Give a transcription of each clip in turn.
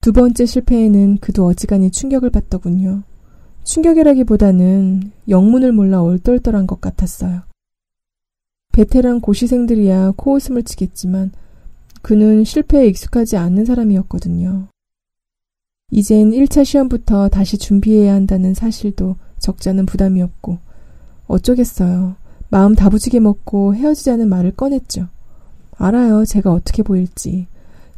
두 번째 실패에는 그도 어지간히 충격을 받더군요. 충격이라기보다는 영문을 몰라 얼떨떨한 것 같았어요. 베테랑 고시생들이야 코웃음을 치겠지만 그는 실패에 익숙하지 않는 사람이었거든요. 이젠 1차 시험부터 다시 준비해야 한다는 사실도 적잖은 부담이었고 어쩌겠어요. 마음 다부지게 먹고 헤어지자는 말을 꺼냈죠. 알아요. 제가 어떻게 보일지.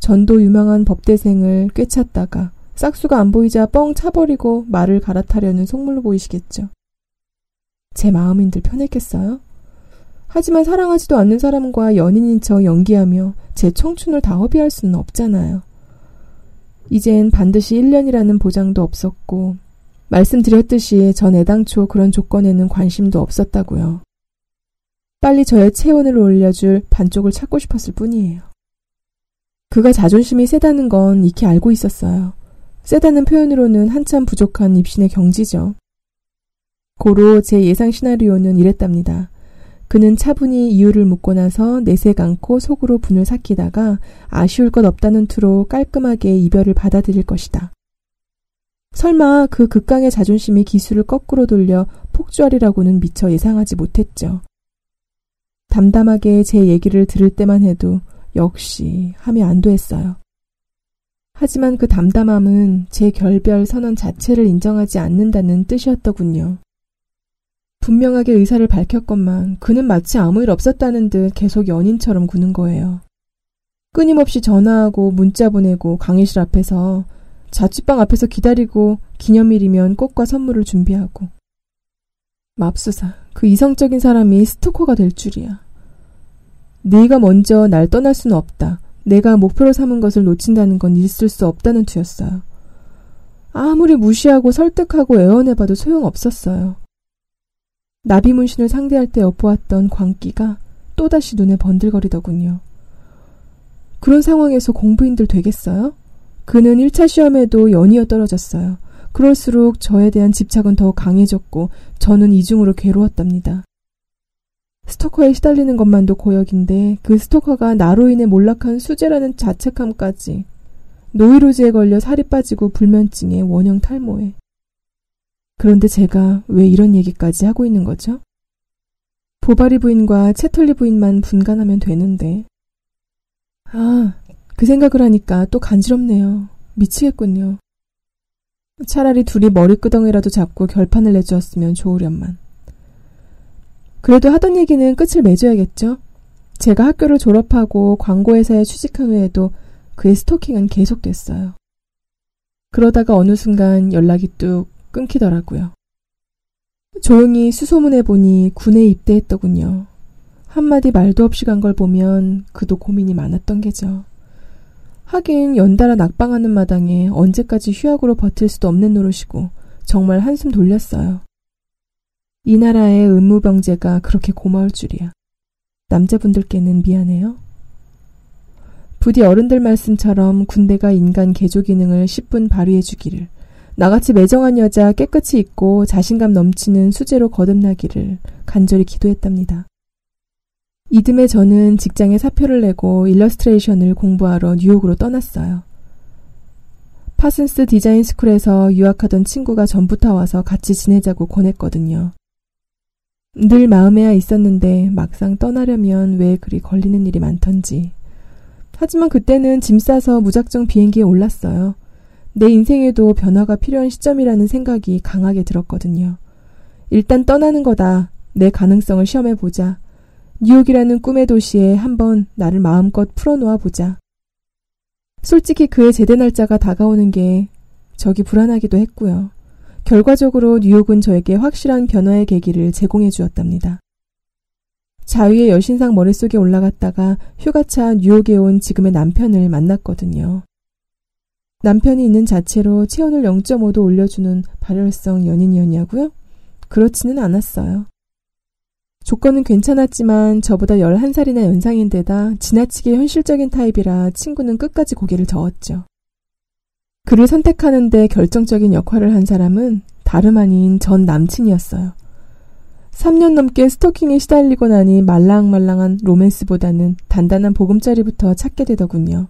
전도 유명한 법대생을 꿰찼다가 싹수가 안 보이자 뻥 차버리고 말을 갈아타려는 속물로 보이시겠죠. 제 마음인들 편했겠어요? 하지만 사랑하지도 않는 사람과 연인인 척 연기하며 제 청춘을 다 허비할 수는 없잖아요. 이젠 반드시 1년이라는 보장도 없었고, 말씀드렸듯이 전 애당초 그런 조건에는 관심도 없었다고요. 빨리 저의 체온을 올려줄 반쪽을 찾고 싶었을 뿐이에요. 그가 자존심이 세다는 건 익히 알고 있었어요. 세다는 표현으로는 한참 부족한 입신의 경지죠. 고로 제 예상 시나리오는 이랬답니다. 그는 차분히 이유를 묻고 나서 내색 않고 속으로 분을 삭히다가 아쉬울 것 없다는 투로 깔끔하게 이별을 받아들일 것이다. 설마 그 극강의 자존심이 기술을 거꾸로 돌려 폭주하리라고는 미처 예상하지 못했죠. 담담하게 제 얘기를 들을 때만 해도 역시 하면 안 됐어요. 하지만 그 담담함은 제 결별 선언 자체를 인정하지 않는다는 뜻이었더군요. 분명하게 의사를 밝혔건만 그는 마치 아무 일 없었다는 듯 계속 연인처럼 구는 거예요. 끊임없이 전화하고 문자 보내고 강의실 앞에서 자취방 앞에서 기다리고 기념일이면 꽃과 선물을 준비하고 맙소사 그 이성적인 사람이 스토커가 될 줄이야. 네가 먼저 날 떠날 수는 없다. 내가 목표로 삼은 것을 놓친다는 건 있을 수 없다는 투였어요. 아무리 무시하고 설득하고 애원해봐도 소용없었어요. 나비문신을 상대할 때 엿보았던 광기가 또다시 눈에 번들거리더군요. 그런 상황에서 공부인들 되겠어요? 그는 1차 시험에도 연이어 떨어졌어요. 그럴수록 저에 대한 집착은 더 강해졌고 저는 이중으로 괴로웠답니다. 스토커에 시달리는 것만도 고역인데 그 스토커가 나로 인해 몰락한 수재라는 자책함까지 노이로즈에 걸려 살이 빠지고 불면증에 원형 탈모에 그런데 제가 왜 이런 얘기까지 하고 있는 거죠? 보바리 부인과 채털리 부인만 분간하면 되는데 아, 그 생각을 하니까 또 간지럽네요. 미치겠군요. 차라리 둘이 머리끄덩이라도 잡고 결판을 내주었으면 좋으련만. 그래도 하던 얘기는 끝을 맺어야겠죠? 제가 학교를 졸업하고 광고회사에 취직한 후에도 그의 스토킹은 계속됐어요. 그러다가 어느 순간 연락이 뚝 끊기더라고요. 조용히 수소문해 보니 군에 입대했더군요. 한마디 말도 없이 간 걸 보면 그도 고민이 많았던 게죠. 하긴 연달아 낙방하는 마당에 언제까지 휴학으로 버틸 수도 없는 노릇이고 정말 한숨 돌렸어요. 이 나라의 의무병제가 그렇게 고마울 줄이야. 남자분들께는 미안해요. 부디 어른들 말씀처럼 군대가 인간 개조 기능을 10분 발휘해 주기를, 나같이 매정한 여자 깨끗이 입고 자신감 넘치는 수제로 거듭나기를 간절히 기도했답니다. 이듬해 저는 직장에 사표를 내고 일러스트레이션을 공부하러 뉴욕으로 떠났어요. 파슨스 디자인 스쿨에서 유학하던 친구가 전부터 와서 같이 지내자고 권했거든요. 늘 마음에야 있었는데 막상 떠나려면 왜 그리 걸리는 일이 많던지. 하지만 그때는 짐 싸서 무작정 비행기에 올랐어요. 내 인생에도 변화가 필요한 시점이라는 생각이 강하게 들었거든요. 일단 떠나는 거다. 내 가능성을 시험해보자. 뉴욕이라는 꿈의 도시에 한번 나를 마음껏 풀어놓아 보자. 솔직히 그의 제대 날짜가 다가오는 게 저기 불안하기도 했고요. 결과적으로 뉴욕은 저에게 확실한 변화의 계기를 제공해 주었답니다. 자유의 여신상 머릿속에 올라갔다가 휴가차 뉴욕에 온 지금의 남편을 만났거든요. 남편이 있는 자체로 체온을 0.5도 올려주는 발열성 연인이었냐고요? 그렇지는 않았어요. 조건은 괜찮았지만 저보다 11살이나 연상인데다 지나치게 현실적인 타입이라 친구는 끝까지 고개를 저었죠. 그를 선택하는데 결정적인 역할을 한 사람은 다름 아닌 전 남친이었어요. 3년 넘게 스토킹에 시달리고 나니 말랑말랑한 로맨스보다는 단단한 보금자리부터 찾게 되더군요.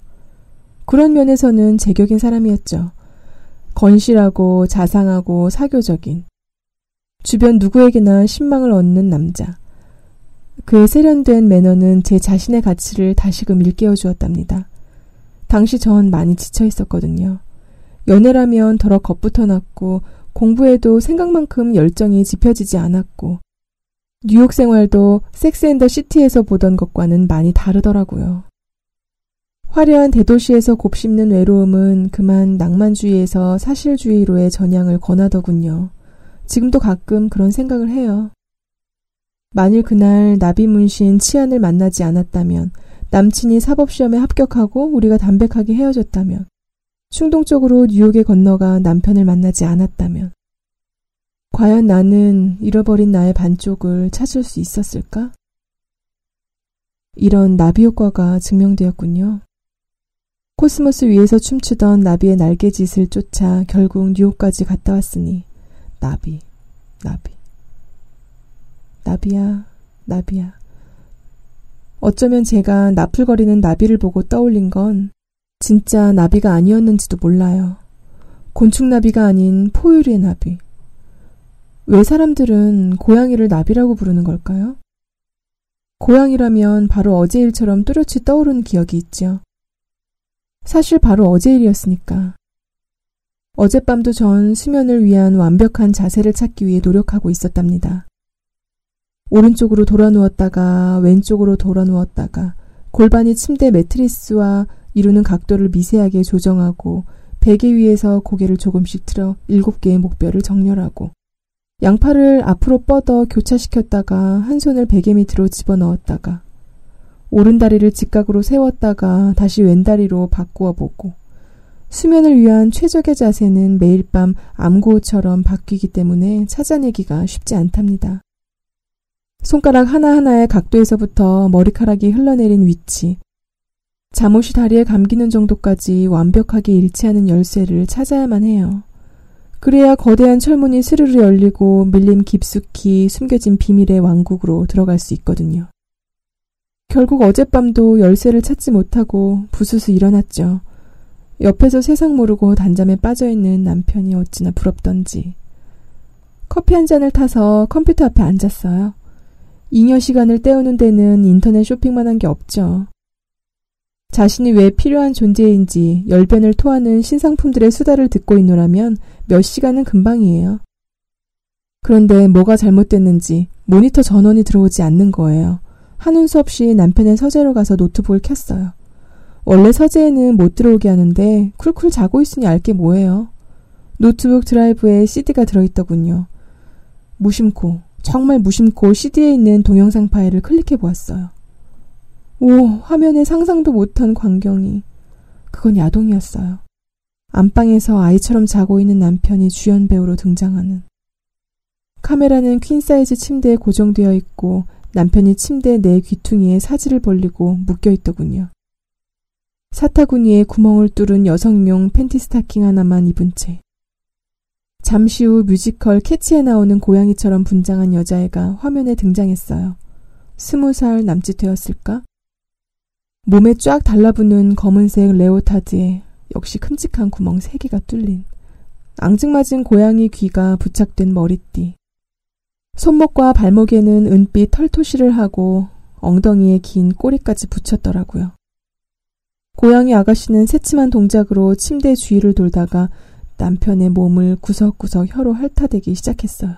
그런 면에서는 제격인 사람이었죠. 건실하고 자상하고 사교적인. 주변 누구에게나 신망을 얻는 남자. 그의 세련된 매너는 제 자신의 가치를 다시금 일깨워 주었답니다. 당시 전 많이 지쳐 있었거든요. 연애라면 더러 겁부터 났고 공부에도 생각만큼 열정이 지펴지지 않았고 뉴욕 생활도 섹스 앤더 시티에서 보던 것과는 많이 다르더라고요. 화려한 대도시에서 곱씹는 외로움은 그만 낭만주의에서 사실주의로의 전향을 권하더군요. 지금도 가끔 그런 생각을 해요. 만일 그날 나비문신 치안을 만나지 않았다면, 남친이 사법시험에 합격하고 우리가 담백하게 헤어졌다면, 충동적으로 뉴욕에 건너가 남편을 만나지 않았다면, 과연 나는 잃어버린 나의 반쪽을 찾을 수 있었을까? 이런 나비 효과가 증명되었군요. 코스모스 위에서 춤추던 나비의 날개짓을 쫓아 결국 뉴욕까지 갔다 왔으니, 나비, 나비. 나비야, 나비야. 어쩌면 제가 나풀거리는 나비를 보고 떠올린 건 진짜 나비가 아니었는지도 몰라요. 곤충나비가 아닌 포유류의 나비. 왜 사람들은 고양이를 나비라고 부르는 걸까요? 고양이라면 바로 어제 일처럼 뚜렷이 떠오르는 기억이 있죠. 사실 바로 어제 일이었으니까. 어젯밤도 전 수면을 위한 완벽한 자세를 찾기 위해 노력하고 있었답니다. 오른쪽으로 돌아 누웠다가 왼쪽으로 돌아 누웠다가 골반이 침대 매트리스와 이루는 각도를 미세하게 조정하고 베개 위에서 고개를 조금씩 틀어 일곱 개의 목뼈를 정렬하고 양팔을 앞으로 뻗어 교차시켰다가 한 손을 베개 밑으로 집어넣었다가 오른다리를 직각으로 세웠다가 다시 왼다리로 바꾸어 보고 수면을 위한 최적의 자세는 매일 밤 암고처럼 바뀌기 때문에 찾아내기가 쉽지 않답니다. 손가락 하나하나의 각도에서부터 머리카락이 흘러내린 위치, 잠옷이 다리에 감기는 정도까지 완벽하게 일치하는 열쇠를 찾아야만 해요. 그래야 거대한 철문이 스르르 열리고 밀림 깊숙이 숨겨진 비밀의 왕국으로 들어갈 수 있거든요. 결국 어젯밤도 열쇠를 찾지 못하고 부스스 일어났죠. 옆에서 세상 모르고 단잠에 빠져있는 남편이 어찌나 부럽던지. 커피 한 잔을 타서 컴퓨터 앞에 앉았어요. 잉여 시간을 때우는 데는 인터넷 쇼핑만 한 게 없죠. 자신이 왜 필요한 존재인지 열변을 토하는 신상품들의 수다를 듣고 있노라면 몇 시간은 금방이에요. 그런데 뭐가 잘못됐는지 모니터 전원이 들어오지 않는 거예요. 하는 수 없이 남편의 서재로 가서 노트북을 켰어요. 원래 서재에는 못 들어오게 하는데 쿨쿨 자고 있으니 알게 뭐예요. 노트북 드라이브에 CD가 들어있더군요. 무심코 정말 무심코 CD에 있는 동영상 파일을 클릭해 보았어요. 오, 화면에 상상도 못한 광경이. 그건 야동이었어요. 안방에서 아이처럼 자고 있는 남편이 주연 배우로 등장하는. 카메라는 퀸 사이즈 침대에 고정되어 있고 남편이 침대 네 귀퉁이에 사지를 벌리고 묶여 있더군요. 사타구니에 구멍을 뚫은 여성용 팬티 스타킹 하나만 입은 채 잠시 후 뮤지컬 캣츠에 나오는 고양이처럼 분장한 여자애가 화면에 등장했어요. 스무 살 남짓 되었을까? 몸에 쫙 달라붙는 검은색 레오타드에 역시 큼직한 구멍 세 개가 뚫린 앙증맞은 고양이 귀가 부착된 머리띠. 손목과 발목에는 은빛 털토시를 하고 엉덩이에 긴 꼬리까지 붙였더라고요. 고양이 아가씨는 새침한 동작으로 침대 주위를 돌다가 남편의 몸을 구석구석 혀로 핥아대기 시작했어요.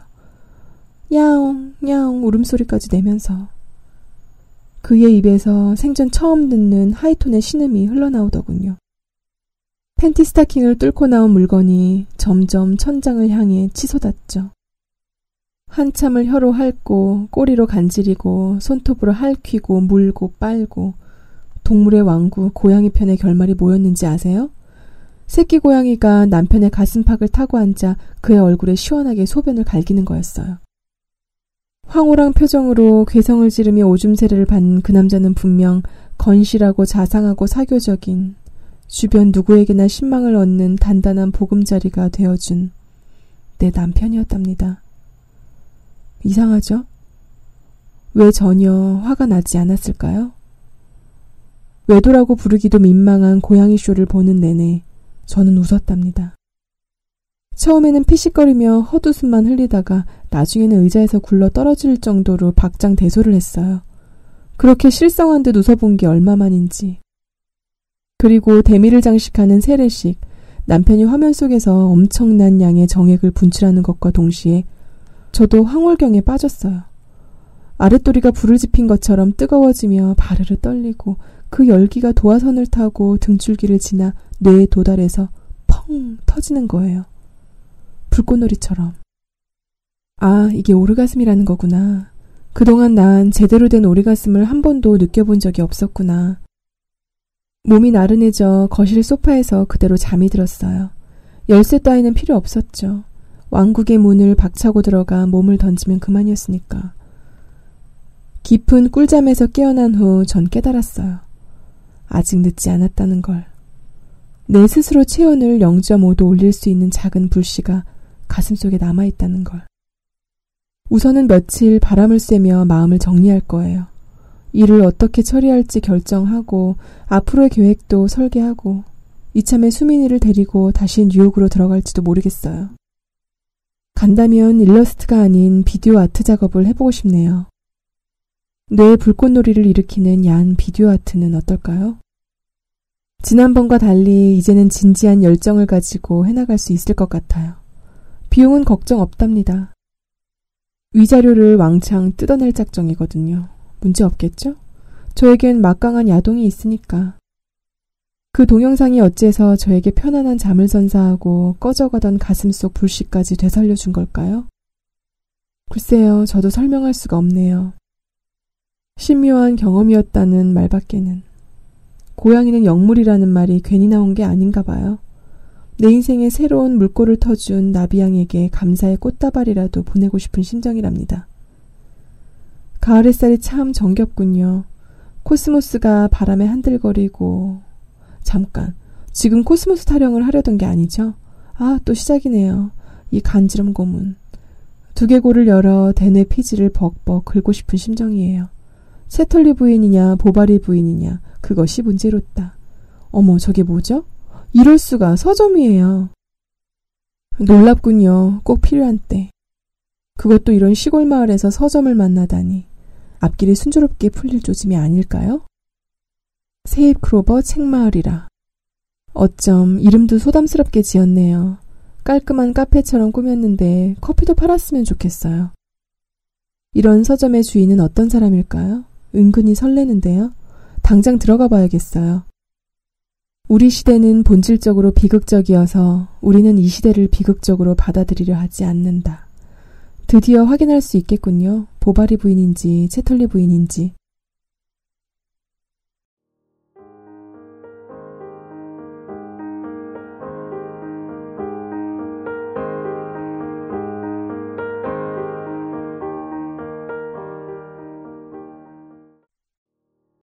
야옹, 야옹 울음소리까지 내면서 그의 입에서 생전 처음 듣는 하이톤의 신음이 흘러나오더군요. 팬티 스타킹을 뚫고 나온 물건이 점점 천장을 향해 치솟았죠. 한참을 혀로 핥고 꼬리로 간지리고 손톱으로 핥히고 물고 빨고 동물의 왕구 고양이 편의 결말이 뭐였는지 아세요? 새끼 고양이가 남편의 가슴팍을 타고 앉아 그의 얼굴에 시원하게 소변을 갈기는 거였어요. 황홀한 표정으로 괴성을 지르며 오줌세례를 받는 그 남자는 분명 건실하고 자상하고 사교적인 주변 누구에게나 신망을 얻는 단단한 보금자리가 되어준 내 남편이었답니다. 이상하죠? 왜 전혀 화가 나지 않았을까요? 외도라고 부르기도 민망한 고양이 쇼를 보는 내내 저는 웃었답니다. 처음에는 피식거리며 헛웃음만 흘리다가 나중에는 의자에서 굴러 떨어질 정도로 박장 대소를 했어요. 그렇게 실성한 듯 웃어본 게 얼마만인지. 그리고 대미를 장식하는 세례식, 남편이 화면 속에서 엄청난 양의 정액을 분출하는 것과 동시에 저도 황홀경에 빠졌어요. 아랫도리가 불을 지핀 것처럼 뜨거워지며 바르르 떨리고 그 열기가 도화선을 타고 등줄기를 지나 뇌에 도달해서 펑 터지는 거예요. 불꽃놀이처럼. 아, 이게 오르가슴이라는 거구나. 그동안 난 제대로 된 오르가슴을 한 번도 느껴본 적이 없었구나. 몸이 나른해져 거실 소파에서 그대로 잠이 들었어요. 열쇠 따위는 필요 없었죠. 왕국의 문을 박차고 들어가 몸을 던지면 그만이었으니까. 깊은 꿀잠에서 깨어난 후 전 깨달았어요. 아직 늦지 않았다는 걸. 내 스스로 체온을 0.5도 올릴 수 있는 작은 불씨가 가슴속에 남아있다는 걸. 우선은 며칠 바람을 쐬며 마음을 정리할 거예요. 일을 어떻게 처리할지 결정하고 앞으로의 계획도 설계하고 이참에 수민이를 데리고 다시 뉴욕으로 들어갈지도 모르겠어요. 간다면 일러스트가 아닌 비디오 아트 작업을 해보고 싶네요. 뇌 불꽃놀이를 일으키는 야한 비디오 아트는 어떨까요? 지난번과 달리 이제는 진지한 열정을 가지고 해나갈 수 있을 것 같아요. 비용은 걱정 없답니다. 위자료를 왕창 뜯어낼 작정이거든요. 문제 없겠죠? 저에겐 막강한 야동이 있으니까. 그 동영상이 어째서 저에게 편안한 잠을 선사하고 꺼져가던 가슴 속 불씨까지 되살려준 걸까요? 글쎄요, 저도 설명할 수가 없네요. 신묘한 경험이었다는 말밖에는. 고양이는 영물이라는 말이 괜히 나온 게 아닌가 봐요. 내 인생에 새로운 물꼬를 터준 나비양에게 감사의 꽃다발이라도 보내고 싶은 심정이랍니다. 가을 햇살이 참 정겹군요. 코스모스가 바람에 한들거리고 잠깐 지금 코스모스 타령을 하려던 게 아니죠? 아, 또 시작이네요. 이 간지럼 고문. 두개골을 열어 대뇌 피지를 벅벅 긁고 싶은 심정이에요. 새털리 부인이냐 보바리 부인이냐 그것이 문제롭다. 어머 저게 뭐죠? 이럴 수가 서점이에요. 놀랍군요. 꼭 필요한 때. 그것도 이런 시골 마을에서 서점을 만나다니. 앞길이 순조롭게 풀릴 조짐이 아닐까요? 세입 크로버 책마을이라. 어쩜 이름도 소담스럽게 지었네요. 깔끔한 카페처럼 꾸몄는데 커피도 팔았으면 좋겠어요. 이런 서점의 주인은 어떤 사람일까요? 은근히 설레는데요. 당장 들어가 봐야겠어요. 우리 시대는 본질적으로 비극적이어서 우리는 이 시대를 비극적으로 받아들이려 하지 않는다. 드디어 확인할 수 있겠군요. 보바리 부인인지 채털리 부인인지.